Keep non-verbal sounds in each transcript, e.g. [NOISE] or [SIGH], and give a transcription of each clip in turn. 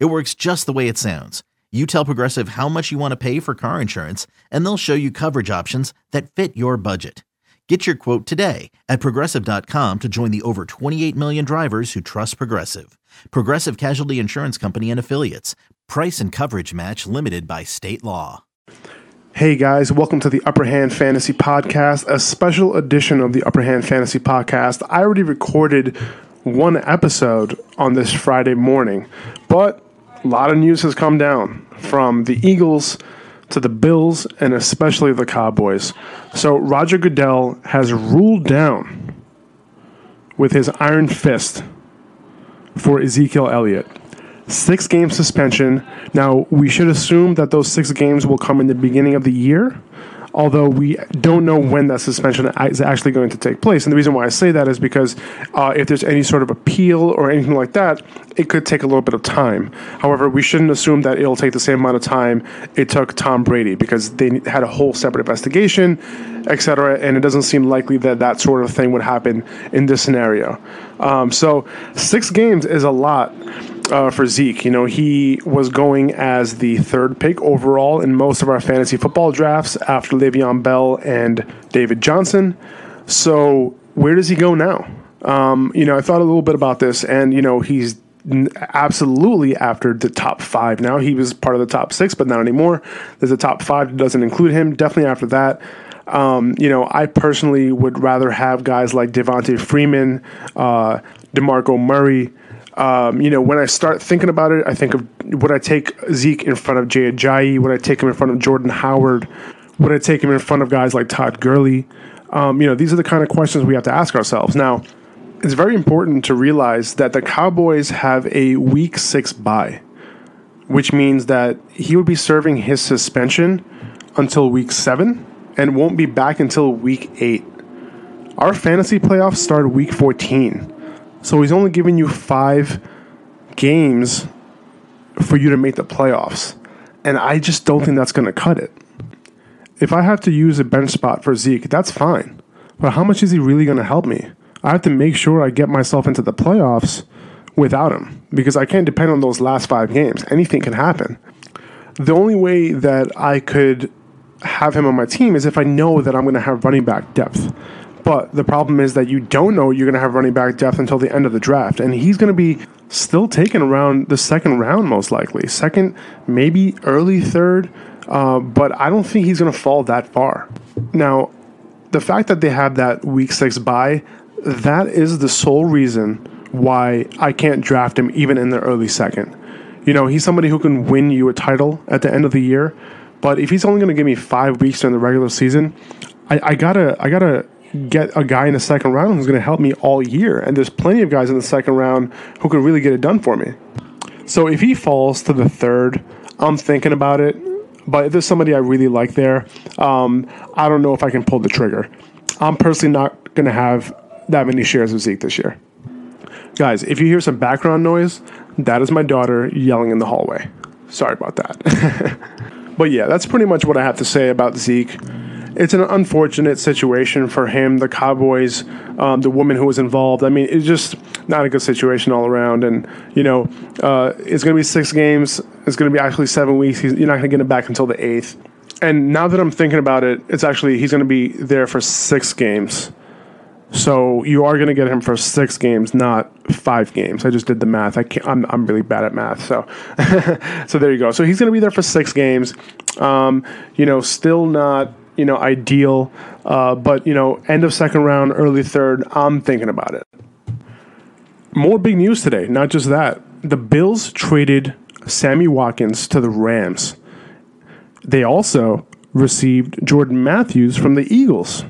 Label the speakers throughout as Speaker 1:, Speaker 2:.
Speaker 1: It works just the way it sounds. You tell Progressive how much you want to pay for car insurance, and they'll show you coverage options that fit your budget. Get your quote today at progressive.com to join the over 28 million drivers who trust Progressive. Progressive Casualty Insurance Company and Affiliates. Price and coverage match limited by state law.
Speaker 2: Hey guys, welcome to the Upper Hand Fantasy Podcast, a special edition of the Upper Hand Fantasy Podcast. I already recorded one episode on this Friday morning, but a lot of news has come down from the Eagles to the Bills and especially the Cowboys. So Roger Goodell has ruled down with his iron fist for Ezekiel Elliott. Six game suspension. Now, we should assume that those six games will come in the beginning of the year although we don't know when that suspension is actually going to take place. And the reason why I say that is because uh, if there's any sort of appeal or anything like that, it could take a little bit of time. However, we shouldn't assume that it'll take the same amount of time it took Tom Brady because they had a whole separate investigation, etc. And it doesn't seem likely that that sort of thing would happen in this scenario. Um, so six games is a lot uh, for Zeke. You know, he was going as the third pick overall in most of our fantasy football drafts after Le'Veon Bell and David Johnson. So where does he go now? Um, you know, I thought a little bit about this, and you know, he's absolutely after the top five now. He was part of the top six, but not anymore. There's a top five that doesn't include him. Definitely after that. Um, you know, I personally would rather have guys like Devonta Freeman, uh, DeMarco Murray, um, you know, when I start thinking about it, I think of would I take Zeke in front of Jay Ajayi? Would I take him in front of Jordan Howard? Would I take him in front of guys like Todd Gurley? Um, you know, these are the kind of questions we have to ask ourselves. Now, it's very important to realize that the Cowboys have a week six bye, which means that he would be serving his suspension until week seven and won't be back until week eight. Our fantasy playoffs start week 14. So he's only giving you five games for you to make the playoffs. And I just don't think that's going to cut it. If I have to use a bench spot for Zeke, that's fine. But how much is he really going to help me? I have to make sure I get myself into the playoffs without him because I can't depend on those last five games. Anything can happen. The only way that I could have him on my team is if I know that I'm going to have running back depth. But the problem is that you don't know you're going to have running back depth until the end of the draft. And he's going to be still taken around the second round, most likely. Second, maybe early third. Uh, but I don't think he's going to fall that far. Now, the fact that they have that week six bye, that is the sole reason why I can't draft him even in the early second. You know, he's somebody who can win you a title at the end of the year. But if he's only going to give me five weeks during the regular season, I, I gotta I gotta get a guy in the second round who's going to help me all year. And there's plenty of guys in the second round who could really get it done for me. So if he falls to the third, I'm thinking about it. But if there's somebody I really like there, um, I don't know if I can pull the trigger. I'm personally not going to have that many shares of Zeke this year. Guys, if you hear some background noise, that is my daughter yelling in the hallway. Sorry about that. [LAUGHS] but yeah, that's pretty much what I have to say about Zeke it's an unfortunate situation for him, the Cowboys, um, the woman who was involved. I mean, it's just not a good situation all around. And, you know, uh, it's going to be six games. It's going to be actually seven weeks. He's, you're not going to get him back until the eighth. And now that I'm thinking about it, it's actually, he's going to be there for six games. So you are going to get him for six games, not five games. I just did the math. I can't, I'm I'm really bad at math. So [LAUGHS] so there you go. So he's going to be there for six games. Um, you know, still not you know, ideal. Uh, but, you know, end of second round, early third, I'm thinking about it. More big news today. Not just that. The Bills traded Sammy Watkins to the Rams. They also received Jordan Matthews from the Eagles.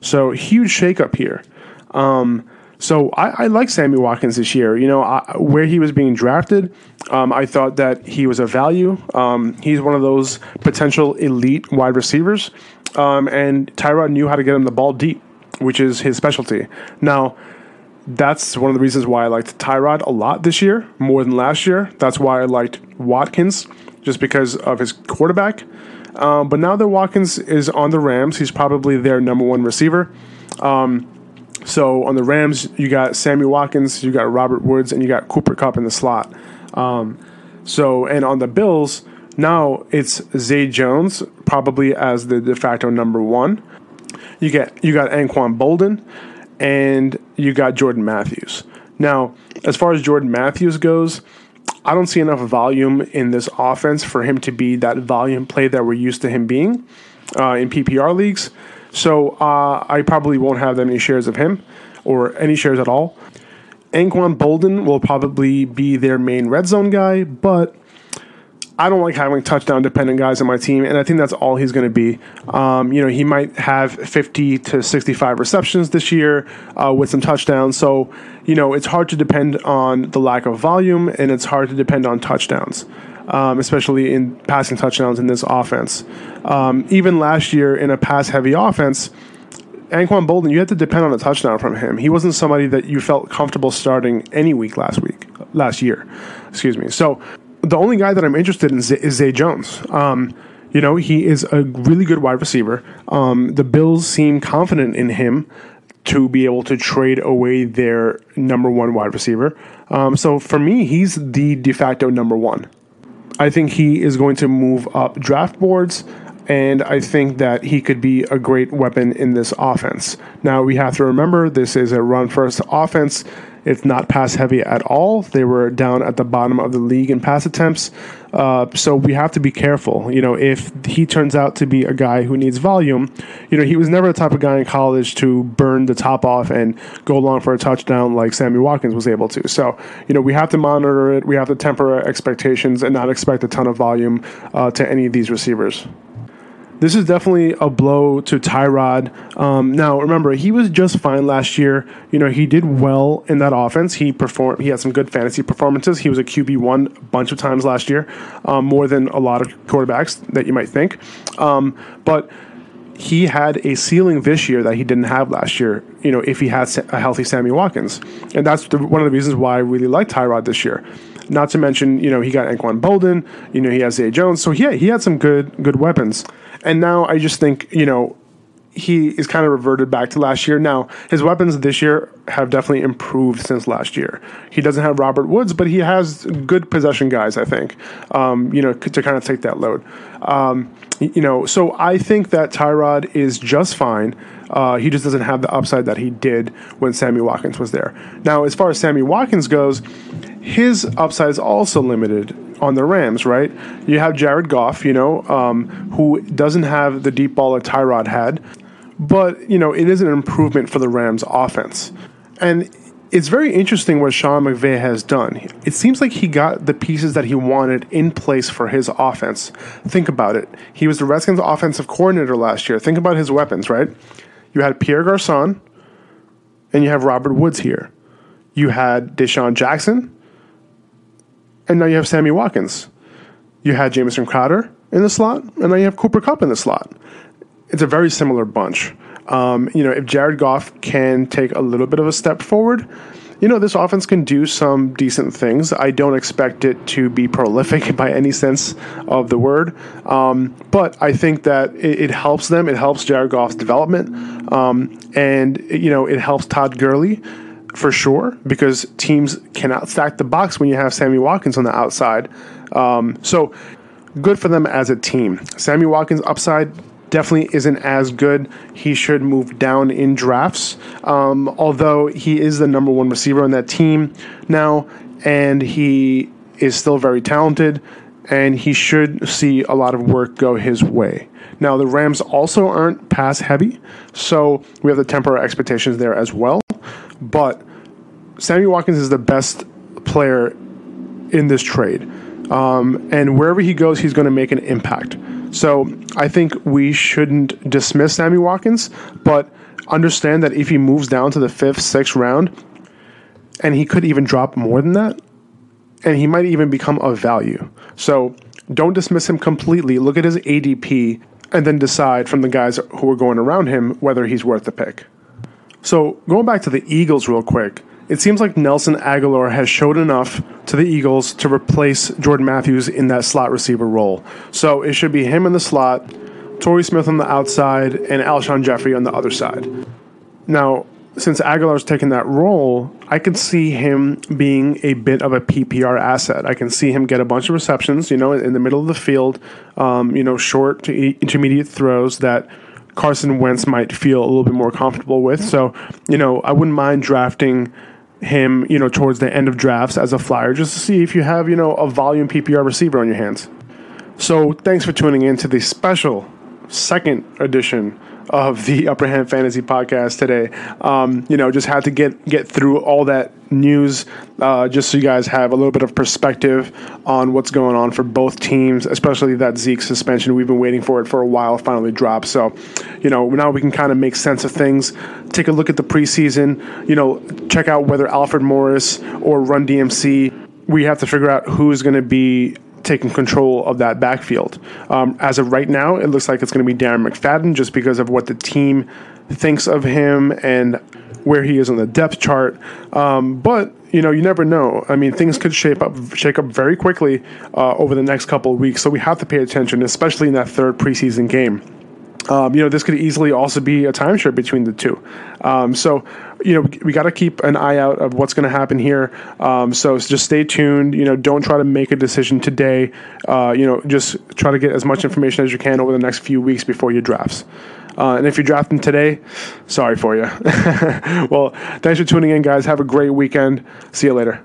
Speaker 2: So huge shakeup here. Um, So I, I like Sammy Watkins this year. You know, I, where he was being drafted, um, I thought that he was a value. Um, he's one of those potential elite wide receivers, um, and Tyrod knew how to get him the ball deep, which is his specialty. Now, that's one of the reasons why I liked Tyrod a lot this year, more than last year. That's why I liked Watkins, just because of his quarterback. Um, but now that Watkins is on the Rams, he's probably their number one receiver. Um, so on the Rams, you got Sammy Watkins, you got Robert Woods, and you got Cooper Kupp in the slot. Um, so and on the Bills, now it's Zay Jones probably as the de facto number one. You get you got Anquan Boldin, and you got Jordan Matthews. Now, as far as Jordan Matthews goes, I don't see enough volume in this offense for him to be that volume play that we're used to him being uh, in PPR leagues. So uh, I probably won't have that many shares of him or any shares at all. Anquan Boldin will probably be their main red zone guy, but I don't like having touchdown dependent guys on my team, and I think that's all he's going to be. Um, you know, he might have 50 to 65 receptions this year uh, with some touchdowns. So, you know, it's hard to depend on the lack of volume, and it's hard to depend on touchdowns, um, especially in passing touchdowns in this offense. Um, even last year in a pass heavy offense, Anquan Boldin, you had to depend on a touchdown from him. He wasn't somebody that you felt comfortable starting any week last week, last year. Excuse me. So, the only guy that I'm interested in is Zay Jones. Um, you know, he is a really good wide receiver. Um, the Bills seem confident in him to be able to trade away their number one wide receiver. Um, so for me, he's the de facto number one. I think he is going to move up draft boards, and I think that he could be a great weapon in this offense. Now, we have to remember this is a run first offense. It's not pass heavy at all. They were down at the bottom of the league in pass attempts. Uh, so we have to be careful. You know, if he turns out to be a guy who needs volume, you know, he was never the type of guy in college to burn the top off and go long for a touchdown like Sammy Watkins was able to. So, you know, we have to monitor it. We have to temper our expectations and not expect a ton of volume uh, to any of these receivers this is definitely a blow to Tyrod. Um, now, remember, he was just fine last year. You know, he did well in that offense. He performed. He had some good fantasy performances. He was a QB one a bunch of times last year, um, more than a lot of quarterbacks that you might think. Um, but he had a ceiling this year that he didn't have last year. You know, if he had a healthy Sammy Watkins, and that's the, one of the reasons why I really like Tyrod this year. Not to mention, you know, he got Anquan Boldin. You know, he has Zay Jones. So yeah, he had some good good weapons. And now I just think, you know, he is kind of reverted back to last year. Now, his weapons this year have definitely improved since last year. He doesn't have Robert Woods, but he has good possession guys, I think, um, you know, to kind of take that load. Um, you know, so I think that Tyrod is just fine. Uh, he just doesn't have the upside that he did when Sammy Watkins was there. Now, as far as Sammy Watkins goes, his upside is also limited on the Rams, right? You have Jared Goff, you know, um, who doesn't have the deep ball that Tyrod had, but, you know, it is an improvement for the Rams offense. And it's very interesting what Sean McVay has done. It seems like he got the pieces that he wanted in place for his offense. Think about it. He was the Redskins offensive coordinator last year. Think about his weapons, right? You had Pierre Garcon, and you have Robert Woods here. You had DeSean Jackson, and now you have Sammy Watkins. You had Jamison Crowder in the slot, and now you have Cooper Kupp in the slot. It's a very similar bunch. Um, you know, if Jared Goff can take a little bit of a step forward, you know, this offense can do some decent things. I don't expect it to be prolific [LAUGHS] by any sense of the word, um, but I think that it, it, helps them. It helps Jared Goff's development, um, and you know, it helps Todd Gurley for sure because teams cannot stack the box when you have Sammy Watkins on the outside. Um, so good for them as a team. Sammy Watkins upside definitely isn't as good. He should move down in drafts, um, although he is the number one receiver on that team now, and he is still very talented, and he should see a lot of work go his way. Now, the Rams also aren't pass heavy, so we have to temper our expectations there as well. But Sammy Watkins is the best player in this trade. Um, and wherever he goes, he's going to make an impact. So I think we shouldn't dismiss Sammy Watkins, but understand that if he moves down to the fifth, sixth round, and he could even drop more than that, and he might even become of value. So don't dismiss him completely. Look at his ADP and then decide from the guys who are going around him whether he's worth the pick. So going back to the Eagles real quick, it seems like Nelson Agholor has showed enough to the Eagles to replace Jordan Matthews in that slot receiver role. So it should be him in the slot, Torrey Smith on the outside, and Alshon Jeffery on the other side. Now, since Agholor's taken that role, I can see him being a bit of a PPR asset. I can see him get a bunch of receptions, you know, in the middle of the field, um, you know, short to intermediate throws that Carson Wentz might feel a little bit more comfortable with. So, you know, I wouldn't mind drafting him, you know, towards the end of drafts as a flyer just to see if you have, you know, a volume PPR receiver on your hands. So, thanks for tuning in to the special second edition of the Upper Hand Fantasy Podcast today. Um, you know, just had to get get through all that news, uh, just so you guys have a little bit of perspective on what's going on for both teams, especially that Zeke suspension. We've been waiting for it for a while, finally dropped. So, you know, now we can kind of make sense of things. Take a look at the preseason. You know, check out whether Alfred Morris or Run DMC. We have to figure out who's going to be taking control of that backfield. Um, as of right now, it looks like it's going to be Darren McFadden just because of what the team thinks of him and where he is on the depth chart. Um, but you know, you never know. I mean, things could shape up, shake up very quickly uh, over the next couple of weeks. So we have to pay attention, especially in that third preseason game. Um, you know, this could easily also be a timeshare between the two. Um, so, you know, we, got to keep an eye out of what's going to happen here. Um, so just stay tuned. You know, don't try to make a decision today. Uh, you know, just try to get as much information as you can over the next few weeks before your drafts. Uh, and if you're drafting today, sorry for you. [LAUGHS] well, thanks for tuning in, guys. Have a great weekend. See you later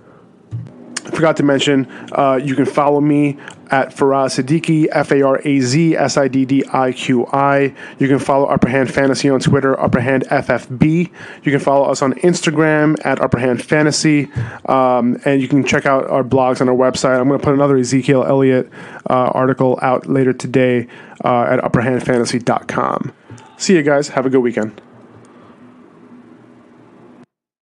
Speaker 2: forgot to mention, uh, you can follow me at Faraz Siddiqi, F A R A Z S I D D I Q I. You can follow Upper Hand Fantasy on Twitter, Upper Hand FFB. You can follow us on Instagram at Upper Hand Fantasy. Um, and you can check out our blogs on our website. I'm going to put another Ezekiel Elliott uh, article out later today uh, at upperhandfantasy.com. See you guys. Have a good weekend.